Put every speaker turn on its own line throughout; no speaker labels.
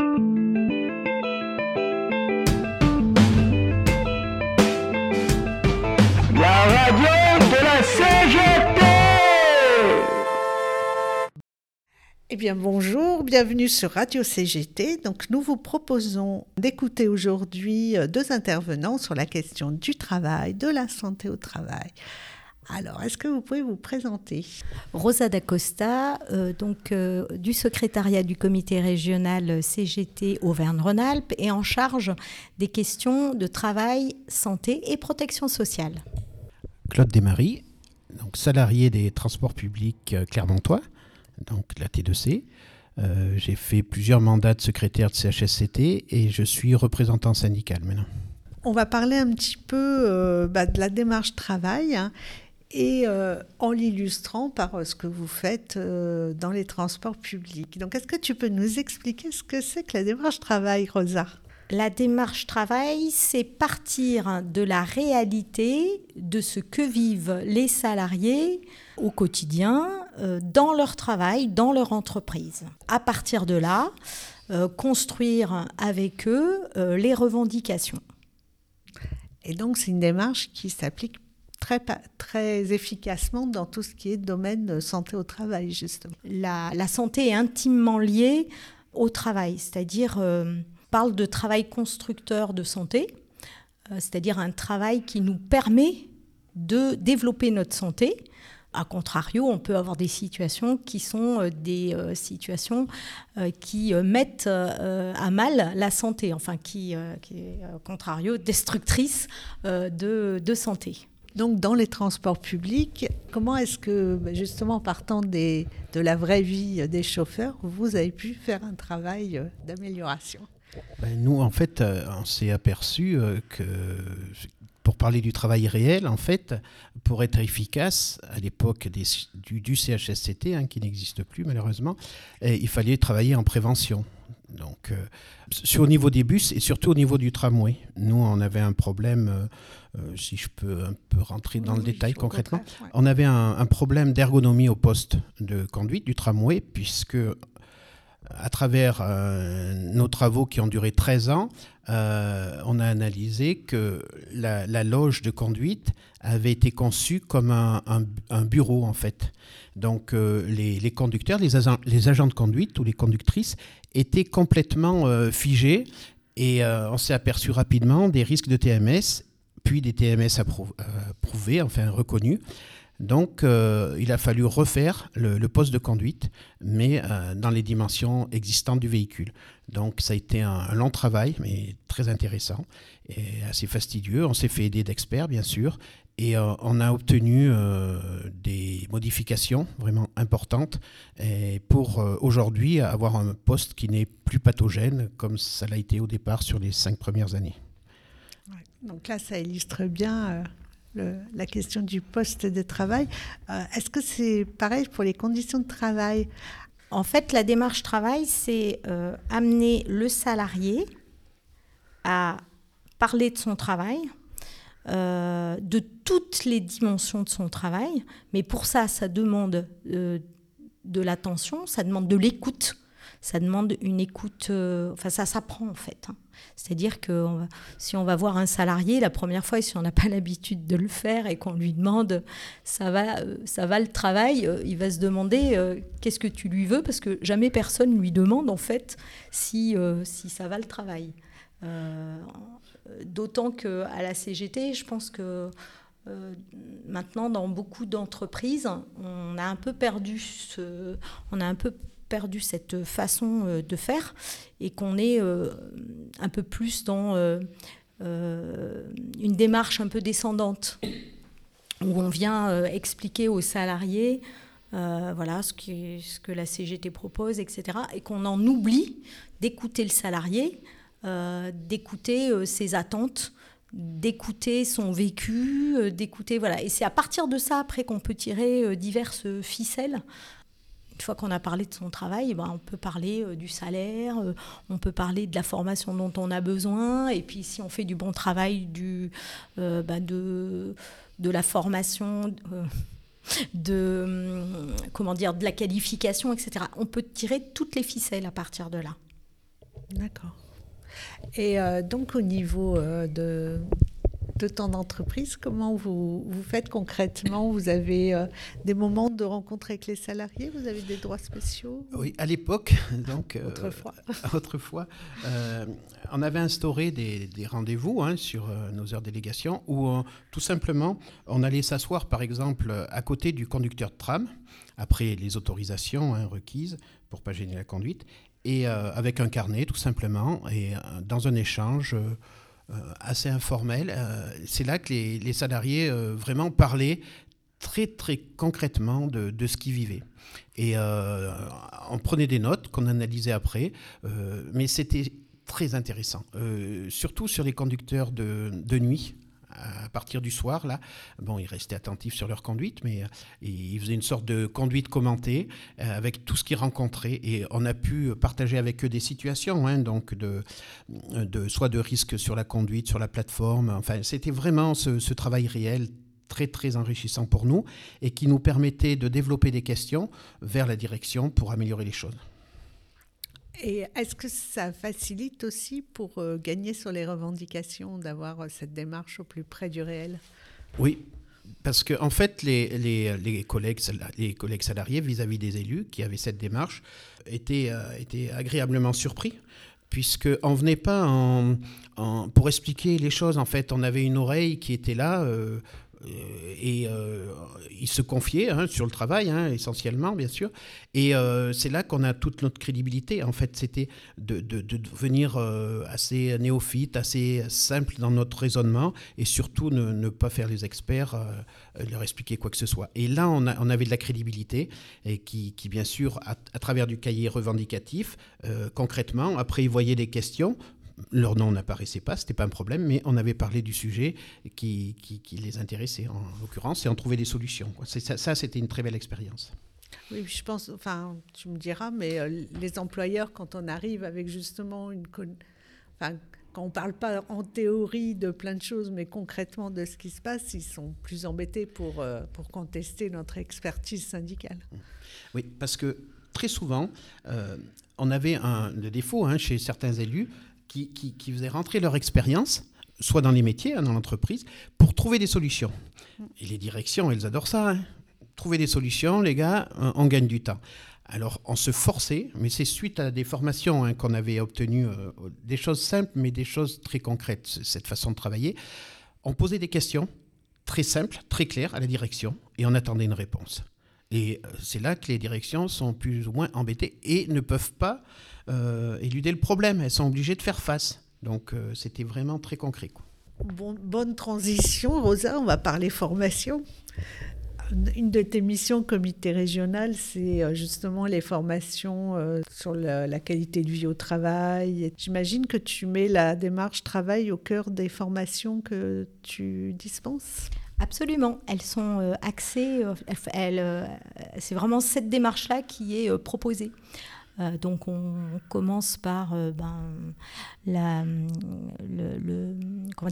La radio de la CGT
Eh bien bonjour, bienvenue sur Radio CGT. Donc nous vous proposons d'écouter aujourd'hui euh, deux intervenants sur la question du travail, de la santé au travail. Alors, est-ce que vous pouvez vous présenter?
Rosa D'Acosta, euh, donc euh, du secrétariat du comité régional CGT Auvergne-Rhône-Alpes et en charge des questions de travail, santé et protection sociale.
Claude Desmaries, donc salarié des transports publics euh, clermontois, donc la T2C. Euh, j'ai fait plusieurs mandats de secrétaire de CHSCT et je suis représentant syndical maintenant.
On va parler un petit peu euh, bah, de la démarche travail hein, et euh, en l'illustrant par euh, ce que vous faites euh, dans les transports publics. Donc, est-ce que tu peux nous expliquer ce que c'est que la démarche travail, Rosa?
La démarche travail, c'est partir de la réalité de ce que vivent les salariés au quotidien euh, dans leur travail, dans leur entreprise. À partir de là, construire avec eux les revendications.
Et donc, c'est une démarche qui s'applique très, efficacement dans tout ce qui est domaine de santé au travail, justement.
La, santé est intimement liée au travail, c'est-à-dire euh, on parle de travail constructeur de santé, euh, c'est-à-dire un travail qui nous permet de développer notre santé. A contrario, on peut avoir des situations qui sont euh, des euh, situations euh, qui euh, mettent euh, à mal la santé, enfin qui, euh, est, euh, contrario, destructrice euh, de, de santé.
Donc, dans les transports publics, comment est-ce que, bah, justement, partant de la vraie vie des chauffeurs, vous avez pu faire un travail euh, d'amélioration?
Ben, nous, en fait, euh, on s'est aperçu euh, que, parler du travail réel, en fait, pour être efficace, à l'époque du, du CHSCT, hein, qui n'existe plus malheureusement, eh, il fallait travailler en prévention. Donc, euh, sur au niveau des bus et surtout au niveau du tramway, nous, on avait un problème, euh, euh, si je peux un peu rentrer dans le
Oui,
détail concrètement,
ouais.
on avait un, un problème d'ergonomie au poste de conduite du tramway, puisque à travers euh, nos travaux qui ont duré 13 ans, euh, on a analysé que la, loge de conduite avait été conçue comme un, bureau en fait. Donc euh, les, conducteurs, les agents, les agents de conduite ou les conductrices étaient complètement figés et on s'est aperçu rapidement des risques de TMS, puis des TMS approu- approuvés, enfin reconnus. Donc, euh, il a fallu refaire le, poste de conduite, mais euh, dans les dimensions existantes du véhicule. Donc, ça a été un, long travail, mais très intéressant et assez fastidieux. On s'est fait aider d'experts, bien sûr, et euh, on a obtenu des modifications vraiment importantes pour aujourd'hui avoir un poste qui n'est plus pathogène comme ça l'a été au départ sur les cinq premières années.
Donc là, ça illustre bien la question du poste de travail. Euh, Est-ce que c'est pareil pour les conditions de travail?
En fait, la démarche travail, c'est euh, amener le salarié à parler de son travail, euh, de toutes les dimensions de son travail. Mais pour ça, ça demande de l'attention, ça demande de l'écoute. Ça demande une écoute, euh, enfin ça s'apprend en fait. hein. C'est-à-dire que si on va voir un salarié la première fois, et si on n'a pas l'habitude de le faire et qu'on lui demande ça va, euh, ça va le travail, euh, il va se demander qu'est-ce que tu lui veux? Parce que jamais personne lui demande en fait si, si ça va le travail. D'autant qu'à la CGT, je pense que maintenant, dans beaucoup d'entreprises, on a un peu perdu ce, on a un peu perdu cette façon euh, de faire et qu'on est euh, un peu plus dans euh, une démarche un peu descendante où on vient expliquer aux salariés voilà ce, ce que la CGT propose, etc. Et qu'on en oublie d'écouter le salarié, d'écouter ses attentes, d'écouter son vécu, d'écouter voilà. Et c'est à partir de ça après qu'on peut tirer diverses ficelles. Une fois qu'on a parlé de son travail, ben, on peut parler euh, du salaire, euh, on peut parler de la formation dont on a besoin, et puis si on fait du bon travail, du, bah, de, de la formation, de, hum, comment dire, de la qualification, etc. On peut tirer toutes les ficelles à partir de là.
D'accord. Et donc au niveau de, de ton entreprise, comment vous, vous faites concrètement? Vous avez euh, des moments de rencontre avec les salariés? Vous avez des droits spéciaux?
Oui, à l'époque, donc euh,
Autrefois.
autrefois, euh, on avait instauré des, des rendez-vous hein, sur nos heures délégation où tout simplement on allait s'asseoir par exemple à côté du conducteur de tram après les autorisations hein, requises pour pas gêner la conduite et avec un carnet tout simplement et dans un échange assez informel, euh, c'est là que les, salariés euh, vraiment parlaient très très concrètement de, de ce qu'ils vivaient. Et euh, on prenait des notes qu'on analysait après, euh, mais c'était très intéressant, Euh, surtout sur les conducteurs de, de nuit. À partir du soir, là, bon, ils restaient attentifs sur leur conduite, mais euh, ils faisaient une sorte de conduite commentée euh, avec tout ce qu'ils rencontraient. Et on a pu partager avec eux des situations, hein, donc de, de, soit de risques sur la conduite, sur la plateforme. Enfin, c'était vraiment ce, ce travail réel très très enrichissant pour nous et qui nous permettait de développer des questions vers la direction pour améliorer les choses.
Et est-ce que ça facilite aussi pour euh, gagner sur les revendications d'avoir euh, cette démarche au plus près du réel?
Oui, parce que en fait, les, les, les collègues, les collègues salariés vis-à-vis des élus qui avaient cette démarche étaient, euh, étaient agréablement surpris. Puisqu'on venait pas pour expliquer les choses. En fait, on avait une oreille qui était là et euh, ils se confiaient hein, sur le travail, hein, essentiellement, bien sûr. Et euh, c'est là qu'on a toute notre crédibilité. En fait, c'était de, de, de devenir euh, assez néophyte, assez simple dans notre raisonnement et surtout ne, pas faire les experts, euh, leur expliquer quoi que ce soit. Et là, on, avait de la crédibilité et qui, bien sûr, à, à travers du cahier revendicatif, euh, concrètement, après, ils voyaient des questions. Leur nom n'apparaissait pas, c'était pas un problème, mais on avait parlé du sujet qui, qui, qui les intéressait en l'occurrence et on trouvait des solutions. quoi. Ça, ça c'était une très belle expérience.
Oui, je pense, enfin, tu me diras, mais euh, les employeurs, quand on arrive avec justement une. Enfin, quand on ne parle pas en théorie de plein de choses, mais concrètement de ce qui se passe, ils sont plus embêtés pour, euh, pour contester notre expertise syndicale.
Oui, parce que très souvent, euh, on avait un le défaut hein, chez certains élus qui, faisaient rentrer leur expérience, soit dans les métiers, hein, dans l'entreprise, pour trouver des solutions. Et les directions, elles adorent ça. hein. Trouver des solutions, les gars, on gagne du temps. Alors, on se forçait, mais c'est suite à des formations hein, qu'on avait obtenues, euh, des choses simples, mais des choses très concrètes, cette façon de travailler. On posait des questions très simples, très claires à la direction, et on attendait une réponse. Et euh, c'est là que les directions sont plus ou moins embêtées et ne peuvent pas euh, éluder le problème. Elles sont obligées de faire face. Donc euh, c'était vraiment très concret.
bonne transition, Rosa, on va parler formation. Une de tes missions comité régional, c'est justement les formations sur la, qualité de vie au travail. J'imagine que tu mets la démarche travail au cœur des formations que tu dispenses.
Absolument, elles sont euh, axées, euh, euh, c'est vraiment cette démarche-là qui est proposée. Donc on commence par ben, le,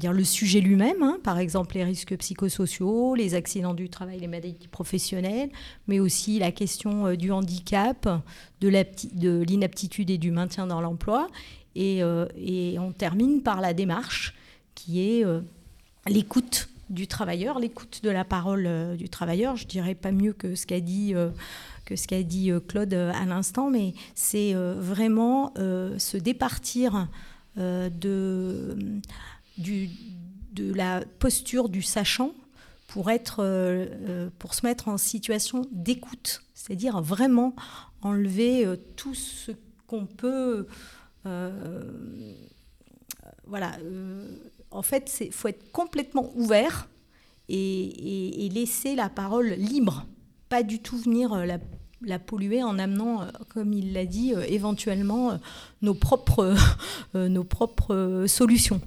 dire, le sujet lui-même, hein, par exemple les risques psychosociaux, les accidents du travail, les maladies professionnelles, mais aussi la question du handicap, de l'inaptitude et du maintien dans l'emploi. Et, on termine par la démarche qui est l'écoute du travailleur, l'écoute de la parole euh, du travailleur. Je dirais pas mieux que ce qu'a dit, euh, que ce qu'a dit euh, Claude à l'instant, mais c'est vraiment se départir de, du, de la posture du sachant pour, être, pour se mettre en situation d'écoute, c'est-à-dire vraiment enlever tout ce qu'on peut... voilà. En fait, il faut être complètement ouvert et, laisser la parole libre, pas du tout venir euh, la, polluer en amenant, euh, comme il l'a dit, euh, éventuellement nos propres, solutions.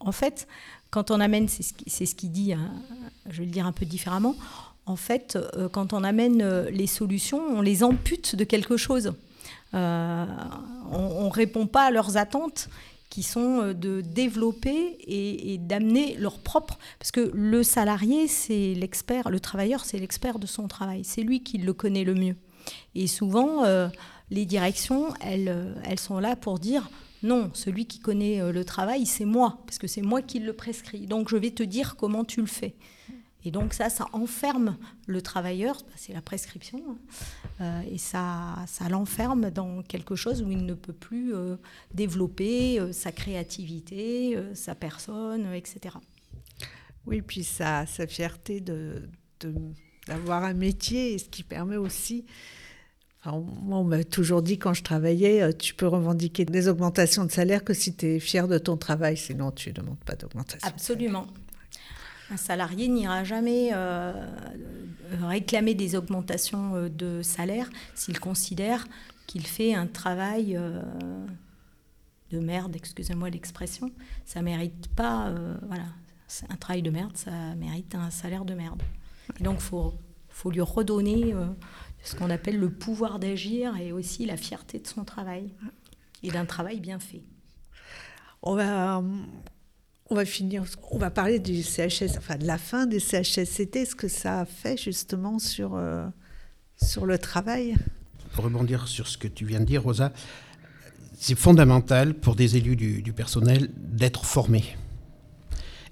En fait, quand on amène, c'est ce qu'il dit, hein, je vais le dire un peu différemment, en fait, quand on amène les solutions, on les ampute de quelque chose. On ne répond pas à leurs attentes qui sont euh, de développer et, d'amener leur propre... Parce que le salarié, c'est l'expert, le travailleur, c'est l'expert de son travail. C'est lui qui le connaît le mieux. Et souvent, euh, les directions, elles, elles sont là pour dire non, celui qui connaît le travail, c'est moi, parce que c'est moi qui le prescris. Donc je vais te dire comment tu le fais. Et donc ça, ça enferme le travailleur, c'est la prescription, hein. euh, et ça, ça l'enferme dans quelque chose où il ne peut plus euh, développer euh, sa créativité, sa personne, etc.
Oui, puis sa, sa fierté de, d'avoir un métier, ce qui permet aussi... moi, on m'a toujours dit quand je travaillais, tu peux revendiquer des augmentations de salaire que si tu es fier de ton travail, sinon tu ne demandes pas d'augmentation.
Absolument. Un salarié n'ira jamais euh, réclamer des augmentations euh, de salaire s'il considère qu'il fait un travail euh, de merde, excusez-moi l'expression. Ça mérite pas, voilà, un travail de merde, ça mérite un salaire de merde. Et donc faut faut lui redonner ce qu'on appelle le pouvoir d'agir et aussi la fierté de son travail et d'un travail bien fait.
On va finir, on va parler du CHS, enfin de la fin des CHSCT, ce que ça a fait justement sur, euh, sur le travail?
Pour rebondir sur ce que tu viens de dire, Rosa, c'est fondamental pour des élus du, personnel d'être formés.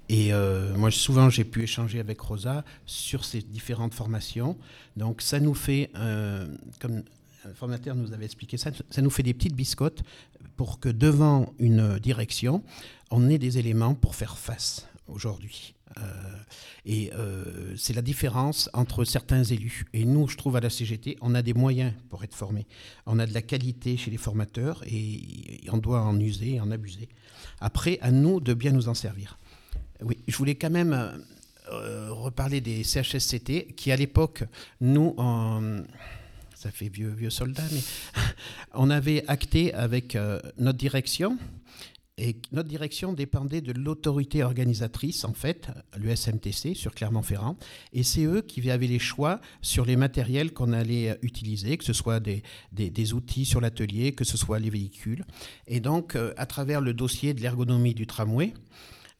Et euh, moi, souvent, j'ai pu échanger avec Rosa sur ces différentes formations. Donc, ça nous fait, euh, comme un formateur nous avait expliqué ça, ça nous fait des petites biscottes pour que devant une direction, on ait des éléments pour faire face aujourd'hui. Euh, et euh, c'est la différence entre certains élus. Et nous, je trouve à la CGT, on a des moyens pour être formés. On a de la qualité chez les formateurs et, on doit en user, en abuser. Après, à nous de bien nous en servir. Oui, je voulais quand même euh, reparler des CHSCT qui, à l'époque, nous, ça fait vieux, vieux soldat, mais on avait acté avec notre direction et notre direction dépendait de l'autorité organisatrice, en fait, l'USMTC, sur Clermont-Ferrand. Et c'est eux qui avaient les choix sur les matériels qu'on allait utiliser, que ce soit des, des, outils sur l'atelier, que ce soit les véhicules. Et donc, euh, à travers le dossier de l'ergonomie du tramway,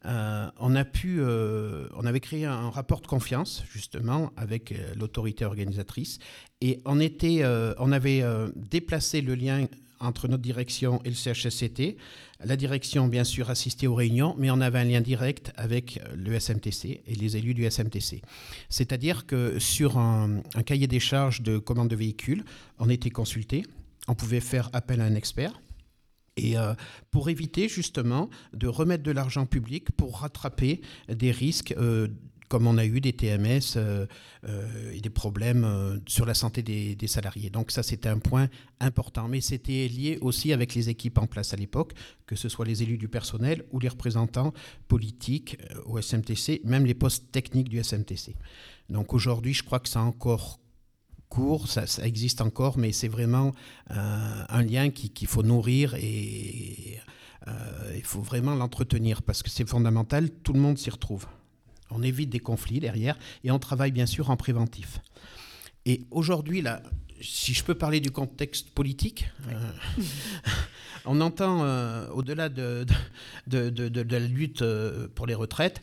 euh, on, a pu, euh, on avait créé un rapport de confiance, justement, avec l'autorité organisatrice. Et on, était, on avait déplacé le lien entre notre direction et le CHSCT. La direction, bien sûr, assistait aux réunions, mais on avait un lien direct avec le SMTC et les élus du SMTC. C'est-à-dire que sur un, cahier des charges de commande de véhicules, on était consulté, on pouvait faire appel à un expert. Et euh, pour éviter justement de remettre de l'argent public pour rattraper des risques euh, comme on a eu des TMS euh, euh, et des problèmes euh, sur la santé des, salariés. Donc ça, c'était un point important. Mais c'était lié aussi avec les équipes en place à l'époque, que ce soit les élus du personnel ou les représentants politiques au SMTC, même les postes techniques du SMTC. Donc aujourd'hui, je crois que ça a encore cours, ça, existe encore, mais c'est vraiment un lien qu'il faut nourrir et il faut vraiment l'entretenir parce que c'est fondamental, tout le monde s'y retrouve. On évite des conflits derrière et on travaille bien sûr en préventif. Et aujourd'hui, si je peux parler du contexte politique, euh, on entend, euh, au-delà de, la lutte euh, pour les retraites,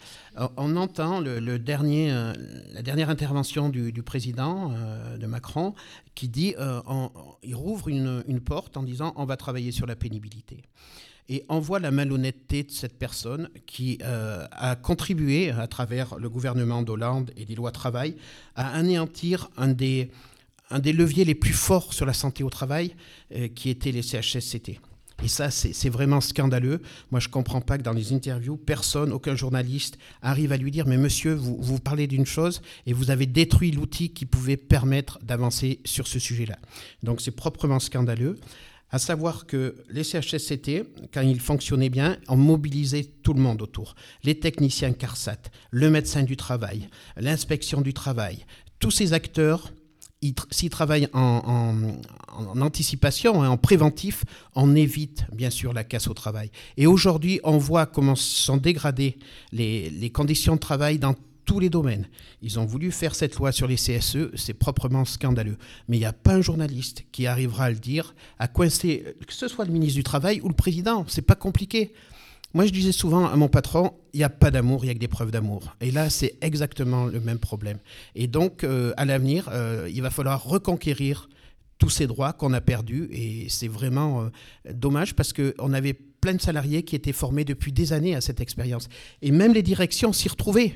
on entend la dernière intervention du, président de Macron qui dit, il rouvre une porte en disant on va travailler sur la pénibilité et on voit la malhonnêteté de cette personne qui euh, a contribué, à travers le gouvernement d'Hollande et les lois travail, à anéantir un des, un des leviers les plus forts sur la santé au travail, euh, qui était les CHSCT. Et ça, c'est vraiment scandaleux. Moi, je ne comprends pas que dans les interviews, personne, aucun journaliste arrive à lui dire, mais monsieur, vous, vous parlez d'une chose et vous avez détruit l'outil qui pouvait permettre d'avancer sur ce sujet-là. Donc c'est proprement scandaleux à savoir que les CHSCT, quand ils fonctionnaient bien, ont mobilisé tout le monde autour. Les techniciens CARSAT, le médecin du travail, l'inspection du travail, tous ces acteurs, s'ils travaillent en, anticipation, et en préventif, on évite bien sûr la casse au travail. Et aujourd'hui, on voit comment sont dégradées les, les conditions de travail dans tous les domaines. Ils ont voulu faire cette loi sur les CSE, c'est proprement scandaleux. Mais il n'y a pas un journaliste qui arrivera à le dire, à coincer, que ce soit le ministre du Travail ou le président. C'est pas compliqué. Moi, je disais souvent à mon patron, il n'y a pas d'amour, il n'y a que des preuves d'amour. Et là, c'est exactement le même problème. Et donc, euh, à l'avenir, euh, il va falloir reconquérir tous ces droits qu'on a perdus. Et c'est vraiment dommage parce qu'on avait plein de salariés qui étaient formés depuis des années à cette expérience. Et même les directions s'y retrouvaient.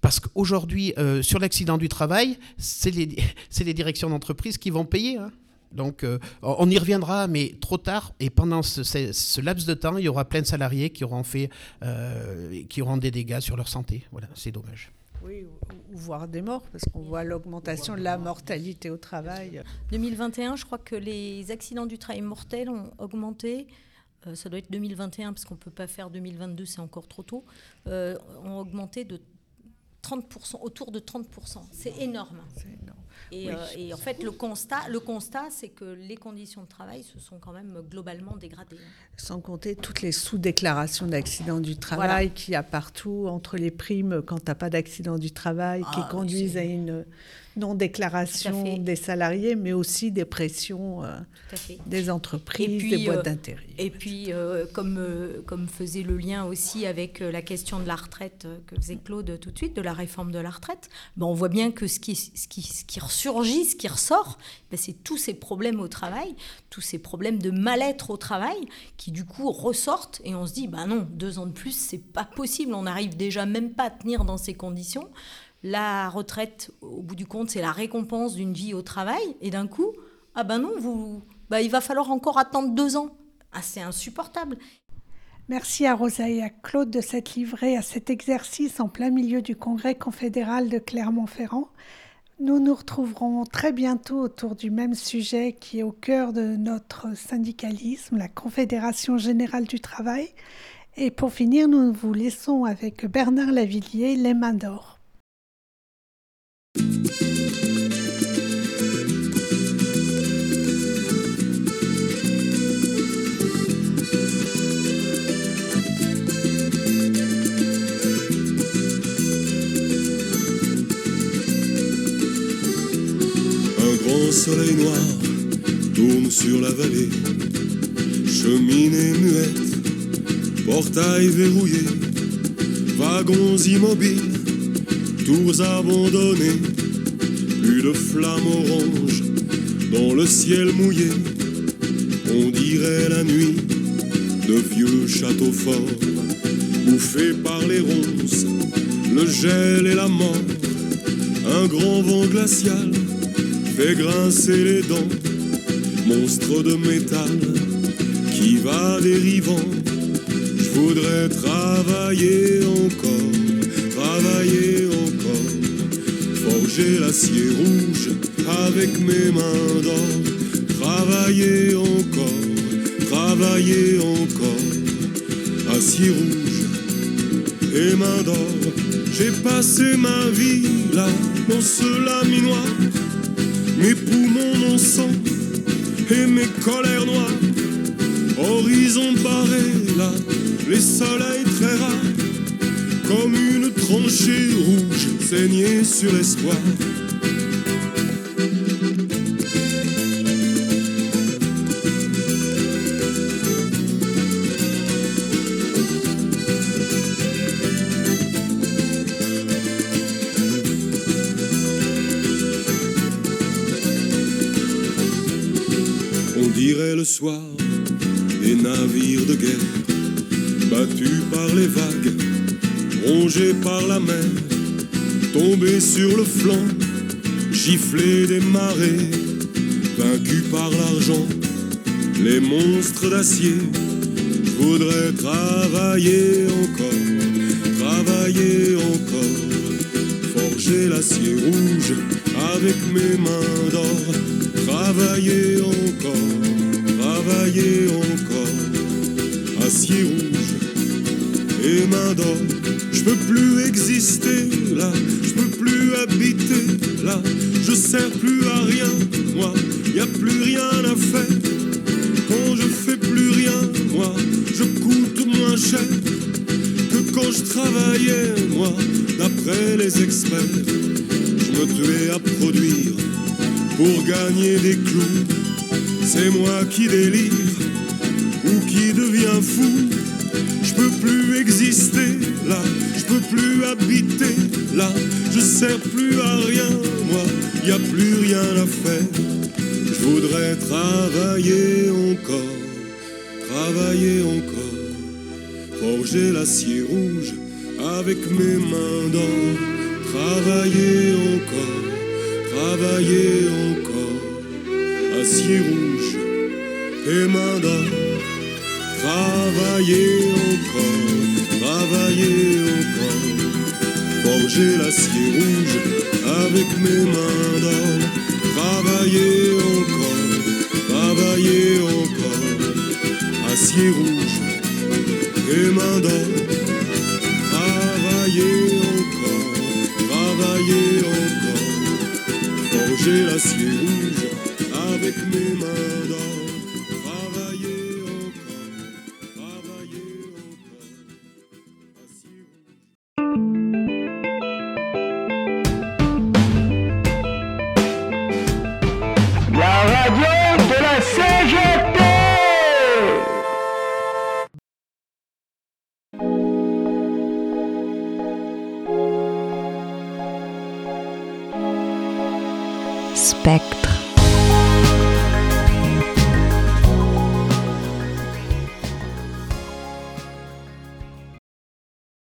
Parce qu'aujourd'hui, sur l'accident du travail, c'est les, les, directions d'entreprise qui vont payer. Hein. Donc, euh, on y reviendra, mais trop tard. Et pendant ce, laps de temps, il y aura plein de salariés qui auront fait, euh, qui auront des dégâts sur leur santé. Voilà, c'est dommage.
Oui, ou, voire des morts, parce qu'on voit l'augmentation de la mortalité au travail.
2021, je crois que les accidents du travail mortels ont augmenté. Euh, ça doit être 2021, parce qu'on ne peut pas faire 2022, c'est encore trop tôt. ont augmenté de 30%, autour de 30%. C'est énorme. Énorme. Euh, et, en fait, le constat, le constat, c'est que les conditions de travail se sont quand même globalement dégradées.
Sans compter toutes les sous-déclarations d'accidents du travail qu'il y a partout, entre les primes quand tu n'as pas d'accident du travail, qui ah, conduisent à une non-déclaration des salariés, mais aussi des pressions euh, des entreprises, des boîtes euh, d'intérim.
Et puis, euh, comme, comme faisait le lien aussi avec la question de la retraite que faisait Claude tout de suite, de la réforme de la retraite, ben on voit bien que ce qui, ce qui, ce qui ressurgit, ce qui ressort, ben c'est tous ces problèmes au travail, tous ces problèmes de mal-être au travail qui du coup ressortent et on se dit, ben non, deux ans de plus, c'est pas possible, on n'arrive déjà même pas à tenir dans ces conditions. La retraite, au bout du compte, c'est la récompense d'une vie au travail. Et d'un coup, ah ben non, vous, bah, il va falloir encore attendre deux ans. Ah, c'est insupportable.
Merci à Rosa et à Claude de s'être livrés à cet exercice en plein milieu du congrès confédéral de Clermont-Ferrand. Nous nous retrouverons très bientôt autour du même sujet qui est au cœur de notre syndicalisme, la Confédération générale du travail. Et pour finir, nous vous laissons avec Bernard Lavillier, Les mains d'or.
Soleil noir tourne sur la vallée, cheminée muette, portail verrouillé, wagons immobiles tours abandonnées, plus de flammes oranges dans le ciel mouillé. On dirait la nuit de vieux châteaux forts, bouffés par les ronces, le gel et la mort. Un grand vent glacial fait grincer les dents, monstre de métal qui va dérivant. Je voudrais travailler encore, travailler encore j'ai l'acier rouge avec mes mains d'or. Travailler encore, travailler encore. Acier rouge et main d'or. J'ai passé ma vie là, dans ce laminoir. Mes poumons, mon sang et mes colères noires. Horizon barré là, les soleils très rares. Comme une tranchée rouge saignée sur l'espoir. Dirait le soir des navires de guerre battus par les vagues, rongés par la mer Tombé sur le flanc, giflé des marées, vaincu par l'argent, les monstres d'acier. Je voudrais travailler encore, travailler encore, forger l'acier rouge avec mes mains d'or, travailler encore, travailler encore, acier rouge et mains d'or. Je peux plus exister là, je peux plus habiter là, je sers plus à rien, moi, y a plus rien à faire. Quand je fais plus rien, moi, je coûte moins cher que quand je travaillais, moi, d'après les experts. Je me tuais à produire pour gagner des clous. C'est moi qui délire ou qui devient fou. Je peux plus exister là, je peux plus habiter là, je sers plus à rien, moi, y a plus rien à faire. Je voudrais travailler encore, travailler encore, forger l'acier rouge avec mes mains d'or, travailler encore, travailler encore, acier rouge et mains d'or, travailler encore, travailler encore, forger l'acier rouge avec mes mains d'or, travailler encore, travailler encore, acier rouge et mains d'or, forger l'acier rouge avec mes mains d'or,